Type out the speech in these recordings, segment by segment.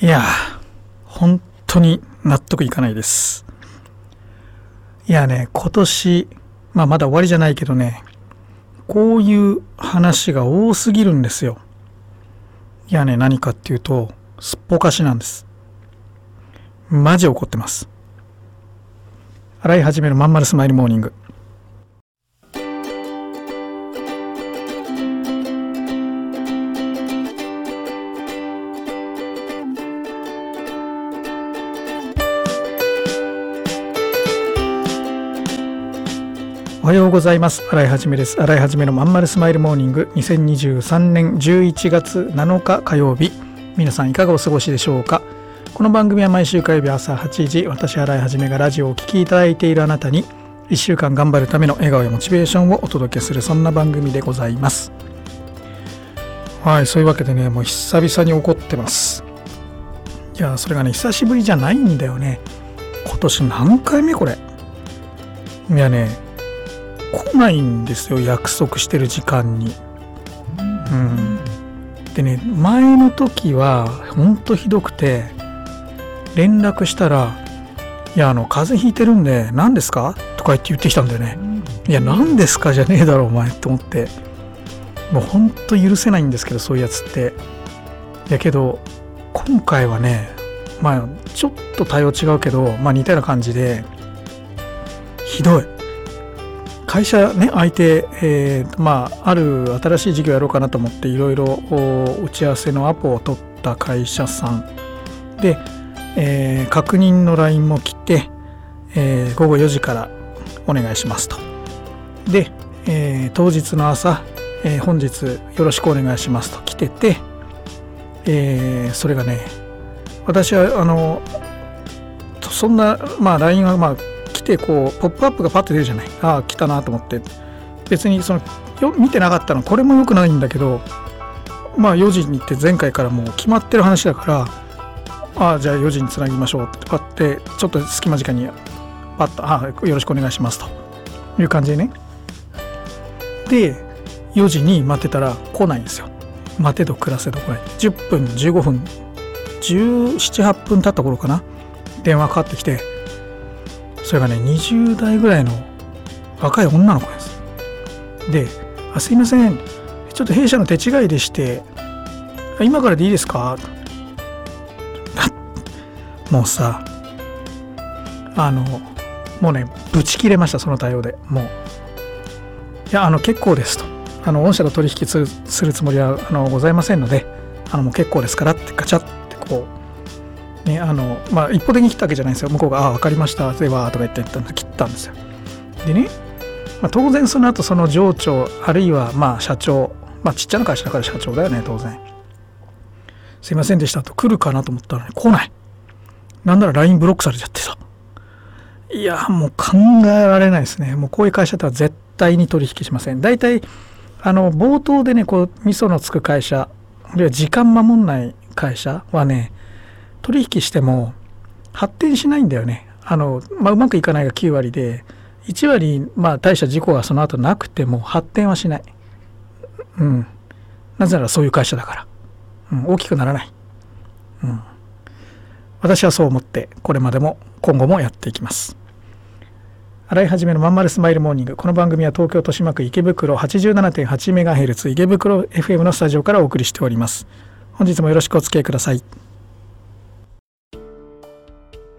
いや本当に納得いかないです。いやね今年まあまだ終わりじゃないけどねこういう話が多すぎるんですよ。いやね何かっていうとすっぽかしなんです。マジ怒ってます。洗い始めるまんまるスマイルモーニング。はようございます。洗い始めです。洗い始めのまんまるスマイルモーニング。2023年11月7日火曜日。皆さんいかがお過ごしでしょうか？この番組は毎週火曜日朝8時私洗い始めがラジオをお聴きいただいているあなたに1週間頑張るための笑顔やモチベーションをお届けするそんな番組でございます。はいそういうわけでねもう久々に怒ってます。いやそれがね久しぶりじゃないんだよね。今年何回目これ？いやね来ないんですよ約束してる時間に。うん、でね前の時はほんとひどくて連絡したら「いやあの風邪ひいてるんで何ですか?」とか言って言ってきたんだよね。いや何ですか？じゃねえだろお前って思ってもうほんと許せないんですけどそういうやつって。やけど今回はねまあちょっと対応違うけどまあ似たような感じでひどい。会社ね相手、えー、まあある新しい事業やろうかなと思っていろいろ打ち合わせのアポを取った会社さん。で、えー、確認の LINE も来て、えー、午後4時からお願いしますと。で、えー、当日の朝、えー、本日よろしくお願いしますと。来てて、えー、それがね私はあのそんな、まあ、LINE はまあてこうポップアップがパッと出るじゃない。ああ来たなと思って。別にそのよ見てなかったのこれも良くないんだけどまあ4時に行って前回からもう決まってる話だからああじゃあ4時につなぎましょうってパッてちょっと隙間時間にパッとああよろしくお願いしますと。いう感じでね。で4時に待ってたら来ないんですよ。待てど暮らせど来ない。10分15分1718分経った頃かな。電話かかってきてそれがね20代ぐらいの若い女の子です。で「あすいません。ちょっと弊社の手違いでして今からでいいですか? 」もうさあのもうねブチ切れましたその対応で。もういやあの結構ですと。あの御社と取引するつもりはあのございませんのであのもう結構ですからってガチャってこうね、あの、まあ、一方的に切ったわけじゃないんですよ。向こうが、ああ、分かりました、では、とか言って言った切ったんですよ。でね、まあ、当然その後、その上長、あるいは、まあ、社長、まあ、ちっちゃな会社だから社長だよね、当然。すいませんでしたと来るかなと思ったらね、来ない。なんなら LINE ブロックされちゃってさ。いや、もう考えられないですね。もうこういう会社とは絶対に取引しません。大体、あの、冒頭でね、こう、味噌のつく会社、あるいは時間守んない会社はね、取引しても発展しないんだよね。あの、まあ、うまくいかないが9割で、1割、まあ、大した事故がその後なくても発展はしない。うん。なぜならそういう会社だから。うん、大きくならない。うん。私はそう思って、これまでも今後もやっていきます。洗い始めのまんまるスマイルモーニング。この番組は東京豊島区池袋 87.8MHz 池袋 FM のスタジオからお送りしております。本日もよろしくお付き合いください。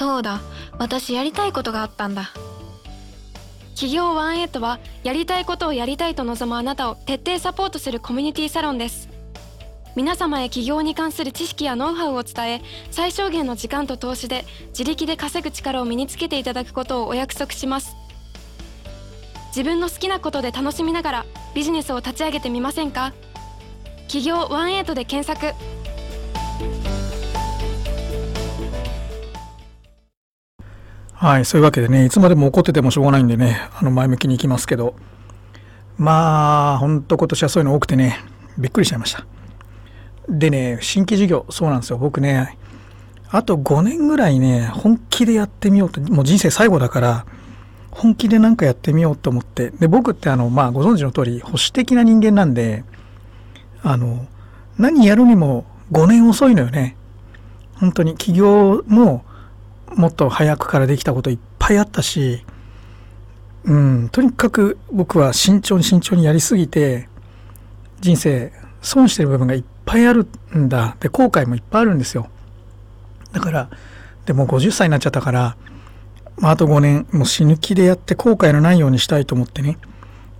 そうだ。私やりたいことがあったんだ。企業ワンエイトはやりたいことをやりたいと望むあなたを徹底サポートするコミュニティサロンです。皆様へ起業に関する知識やノウハウを伝え最小限の時間と投資で自力で稼ぐ力を身につけていただくことをお約束します。自分の好きなことで楽しみながらビジネスを立ち上げてみませんか？企業ワンエイトで検索。はい、そういうわけでね、いつまでも怒っててもしょうがないんでね、あの前向きに行きますけど、まあ、ほんと今年はそういうの多くてね、びっくりしちゃいました。でね、新規事業、そうなんですよ。僕ね、あと5年ぐらいね、本気でやってみようと、もう人生最後だから、本気で何かやってみようと思って、で、僕ってあの、まあ、ご存知の通り、保守的な人間なんで、あの、何やるにも5年遅いのよね。本当に、起業ももっと早くからできたこといっぱいあったし、うん、とにかく僕は慎重に慎重にやりすぎて、人生損してる部分がいっぱいあるんだ。で、後悔もいっぱいあるんですよ。だから、でも50歳になっちゃったから、まあ、あと5年、もう死ぬ気でやって後悔のないようにしたいと思ってね。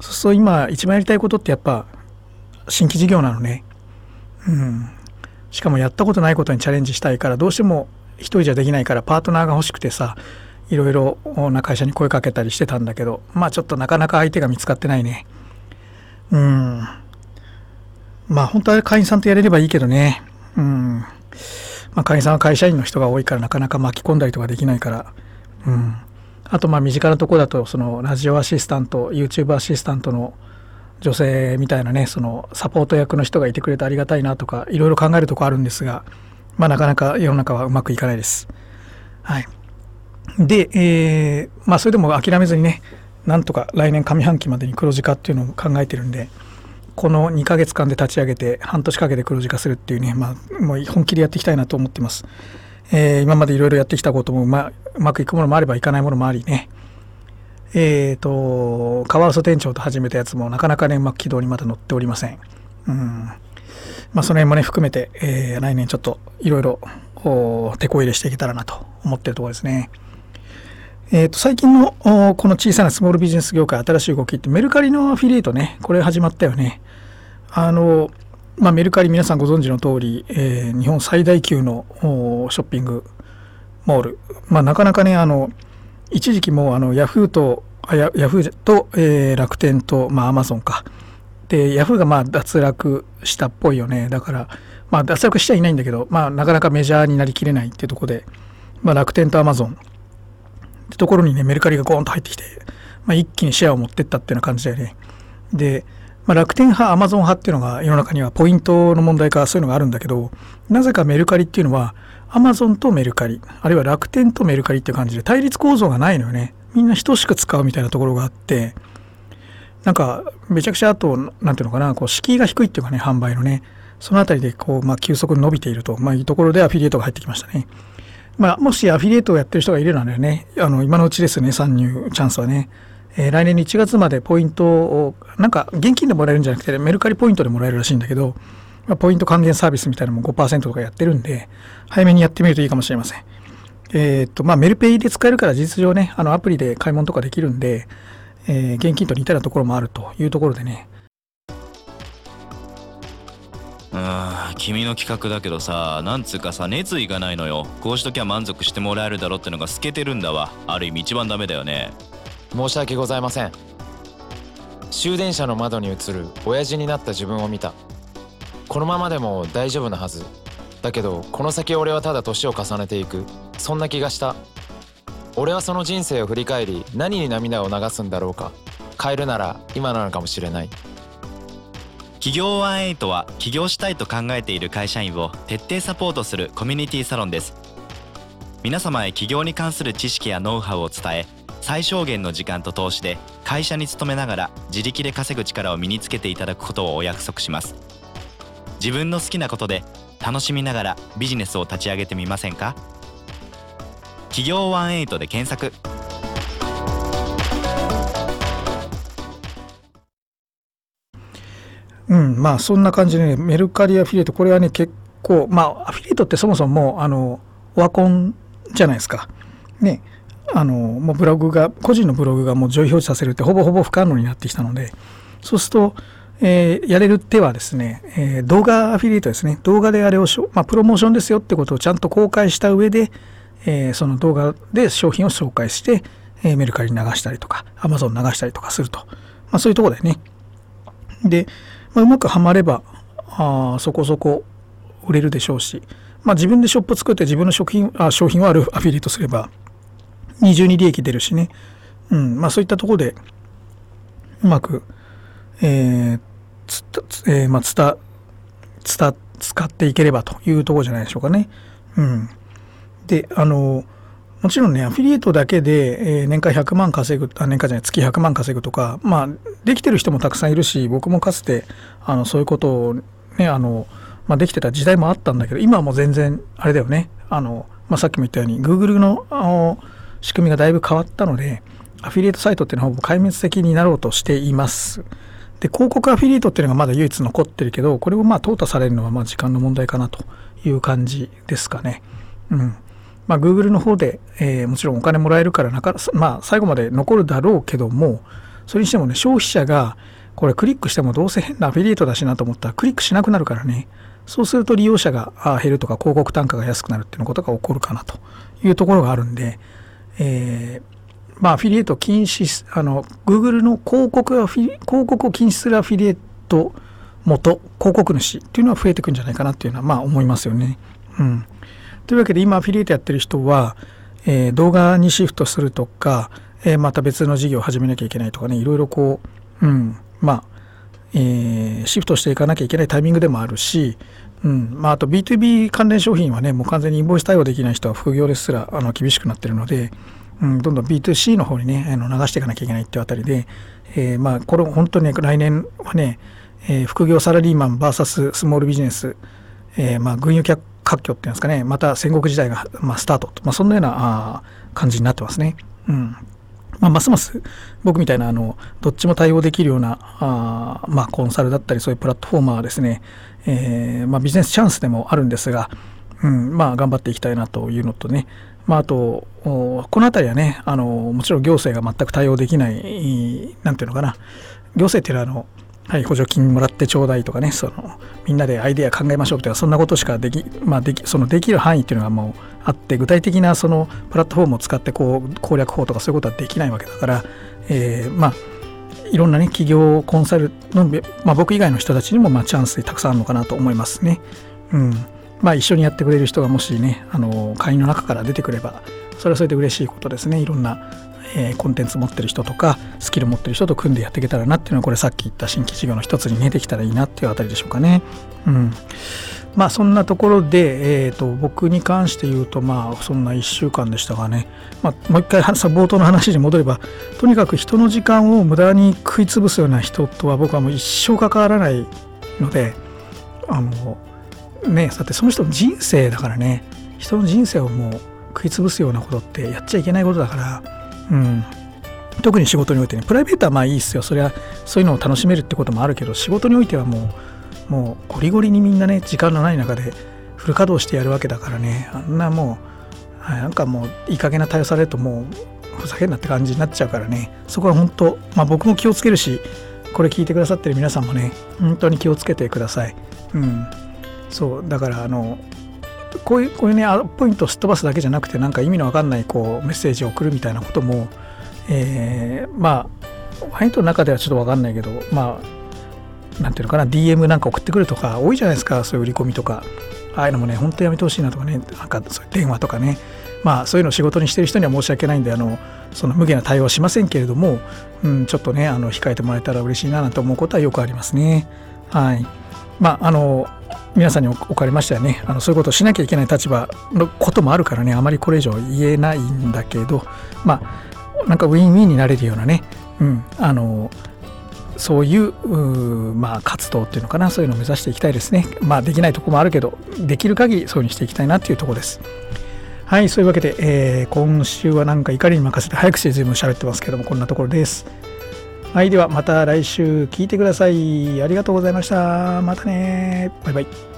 そうすると今一番やりたいことってやっぱ新規事業なのね。うん。しかもやったことないことにチャレンジしたいからどうしても一人じゃできないからパートナーが欲しくてさいろいろな会社に声かけたりしてたんだけどまあちょっとなかなか相手が見つかってないね。うん。まあ本当は会員さんとやれればいいけどね。うん。まあ会員さんは会社員の人が多いからなかなか巻き込んだりとかできないから。うん。あとまあ身近なとこだとそのラジオアシスタント YouTube アシスタントの女性みたいなねそのサポート役の人がいてくれてありがたいなとかいろいろ考えるとこあるんですがまあ、なかなか世の中はうまくいかないです。はい。で、えー、まあ、それでも諦めずにね、なんとか来年上半期までに黒字化っていうのを考えてるんで、この2ヶ月間で立ち上げて、半年かけて黒字化するっていうね、まあ、もう本気でやっていきたいなと思ってます。えー、今までいろいろやってきたことも、ま、うまくいくものもあればいかないものもありね、えっ、ー、と、カワウソ店長と始めたやつもなかなかね、うまく軌道にまだ乗っておりません。うん。まあ、その辺もね、含めて、えー、来年ちょっといろいろ手こ入れしていけたらなと思ってるところですね。えー、と最近のこの小さなスモールビジネス業界新しい動きってメルカリのアフィリエイトね、これ始まったよね。あの、まあ、メルカリ皆さんご存知の通り、えー、日本最大級のショッピングモール。まあ、なかなかね、あの、一時期もうあのヤフーと、ヤヤフーと、えー、楽天と、まあ、アマゾンか。で、ヤフーがまあ脱落したっぽいよね。だから、まあ脱落しちゃいないんだけど、まあなかなかメジャーになりきれないっていうとこで、まあ楽天とアマゾンってところにね、メルカリがゴーンと入ってきて、まあ一気にシェアを持ってったっていうような感じだよね。で、まあ、楽天派、アマゾン派っていうのが世の中にはポイントの問題かそういうのがあるんだけど、なぜかメルカリっていうのは、アマゾンとメルカリ、あるいは楽天とメルカリっていう感じで対立構造がないのよね。みんな等しく使うみたいなところがあって、なんかめちゃくちゃあと何ていうのかなこう敷居が低いっていうかね販売のねそのあたりでこう、まあ、急速に伸びていると、まあ、いうところでアフィリエイトが入ってきましたね。まあ、もしアフィリエイトをやってる人がいるのはね、あの今のうちですね、参入チャンスはね、えー、来年1月までポイントを、なんか現金でもらえるんじゃなくて、メルカリポイントでもらえるらしいんだけど、まあ、ポイント還元サービスみたいなのも5%とかやってるんで、早めにやってみるといいかもしれません。えっ、と、まあ、メルペイで使えるから事実上ね、あのアプリで買い物とかできるんで、えー、現金と似たようなところもあるというところでね。うん君の企画だけどさなんつうかさ熱意がないのよ。こうしときゃ満足してもらえるだろってのが透けてるんだわ。ある意味一番ダメだよね。申し訳ございません。終電車の窓に映る親父になった自分を見た。このままでも大丈夫なはず。だけどこの先俺はただ年を重ねていく。そんな気がした俺はその人生を振り返り何に涙を流すんだろうか。変えるなら今なのかもしれない。企業18は起業したいと考えている会社員を徹底サポートするコミュニティサロンです。皆様へ起業に関する知識やノウハウを伝え最小限の時間と投資で会社に勤めながら自力で稼ぐ力を身につけていただくことをお約束します。自分の好きなことで楽しみながらビジネスを立ち上げてみませんか？企業ワンエイトで検索。うんまあそんな感じで、ね、メルカリアフィリエイト。これはね結構まあアフィリエイトってそもそもあのオワコンじゃないですか。ねあのもうブログが個人のブログがもう上位表示させるってほぼほぼ不可能になってきたので。そうすると、えー、やれる手はですね、えー、動画アフィリエイトですね。動画であれをまあ、プロモーションですよってことをちゃんと公開した上でえー、その動画で商品を紹介して、えー、メルカリに流したりとか、アマゾン流したりとかすると。まあそういうところだよね。で、まあ、うまくはまれば、あそこそこ売れるでしょうし、まあ自分でショップ作って自分の食品あ商品をあるアフィリエイトすれば、二重に利益出るしね。うん。まあそういったとこで、うまく、えー、つ、えー、まあ、つた、つた、使っていければというとこじゃないでしょうかね。うん。で、あの、もちろんね、アフィリエイトだけで、えー、年間100万稼ぐ、あ、年間じゃない、月100万稼ぐとか、まあ、できてる人もたくさんいるし、僕もかつて、あの、そういうことをね、あの、まあ、できてた時代もあったんだけど、今はもう全然、あれだよね、あの、まあ、さっきも言ったように、Google の、あの、仕組みがだいぶ変わったので、アフィリエイトサイトっていうのはほぼ壊滅的になろうとしています。で、広告アフィリエイトっていうのがまだ唯一残ってるけど、これをまあ淘汰されるのはまあ時間の問題かなという感じですかね。うん。まあ、Google の方で、えー、もちろんお金もらえるからなか、まあ、最後まで残るだろうけども、それにしてもね、消費者が、これクリックしてもどうせ変なアフィリエイトだしなと思ったらクリックしなくなるからね、そうすると利用者が減るとか広告単価が安くなるっていうことが起こるかなというところがあるんで、えー、まあ、アフィリエイト禁止、あの、Google の広告アフィ広告を禁止するアフィリエイト元、広告主っていうのは増えてくんじゃないかなっていうのは、まあ思いますよね。うん。というわけで今アフィリエイトやってる人は、えー、動画にシフトするとか、えー、また別の事業を始めなきゃいけないとかねいろいろこう、うん、まあ、えー、シフトしていかなきゃいけないタイミングでもあるし、うんまあ、あと B2B 関連商品はねもう完全にインボイス対応できない人は副業ですらあの厳しくなってるので、うん、どんどん B2C の方にねあの流していかなきゃいけないっていうあたりで、えー、まあこれ本当に、ね、来年はね、えー、副業サラリーマン VS スモールビジネス、えー、まあ群雄割拠っていうんですかね、また戦国時代が、まあ、スタートと、まあ、そんなような感じになってますね。うん。まあ、ますます僕みたいなあのどっちも対応できるようなあ、まあ、コンサルだったりそういうプラットフォーマーはですね、えーまあ、ビジネスチャンスでもあるんですが、うん。まあ、頑張っていきたいなというのとね、まあ、あとこの辺りはねあのもちろん行政が全く対応できないなんていうのかな。行政っていうのはあのはい、補助金もらってちょうだいとかね、そのみんなでアイデア考えましょうとか、そんなことしかでき、まあ、できそのできる範囲っていうのがもうあって、具体的なそのプラットフォームを使ってこう攻略法とかそういうことはできないわけだから、えー、まあ、いろんなね、企業コンサルの、まあ、僕以外の人たちにもまあチャンスでたくさんあるのかなと思いますね。うん。まあ、一緒にやってくれる人がもしね、あの会員の中から出てくれば、それはそれで嬉しいことですね。いろんなえー、コンテンツ持ってる人とかスキル持ってる人と組んでやっていけたらなっていうのはこれさっき言った新規事業の一つにねできたらいいなっていうあたりでしょうかね。うん、まあそんなところで、えーと、僕に関して言うとまあそんな1週間でしたがね、まあ、もう一回 冒頭の話に戻ればとにかく人の時間を無駄に食い潰すような人とは僕はもう一生関わらないのであのねだってその人の人生だからね。人の人生をもう食い潰すようなことってやっちゃいけないことだからうん、特に仕事においてねプライベートはまあいいっすよ。それはそういうのを楽しめるってこともあるけど仕事においてはもうもうゴリゴリにみんなね時間のない中でフル稼働してやるわけだからね。あんなもうなんかもういい加減な対応されるともうふざけんなって感じになっちゃうからね。そこは本当まあ僕も気をつけるしこれ聞いてくださってる皆さんもね本当に気をつけてください。うん。そうだからあのこういうこういうねポイントをすっ飛ばすだけじゃなくてなんか意味のわかんないこうメッセージを送るみたいなことも、えー、まあファイントの中ではちょっとわかんないけどまあなんていうのかな DM なんか送ってくるとか多いじゃないですかそういう売り込みとか。ああいうのもね本当やめてほしいなとかねなんかそういう電話とかね。まあそういうのを仕事にしてる人には申し訳ないんであのその無限な対応はしませんけれども、うん、ちょっとねあの控えてもらえたら嬉しいななんて思うことはよくありますね。はい。まああの皆さんにおかれましてはね。あのそういうことをしなきゃいけない立場のこともあるからね。あまりこれ以上言えないんだけど。まあなんかウィンウィンになれるようなね、うん、あのそういうまあ、活動っていうのかな。そういうのを目指していきたいですね。まあできないとこもあるけどできる限りそういうふうにしていきたいなっていうところです。はい。そういうわけで、えー、今週はなんか怒りに任せて早口で随分喋ってますけどもこんなところです。はい、ではまた来週聞いてください。ありがとうございました。またね。バイバイ。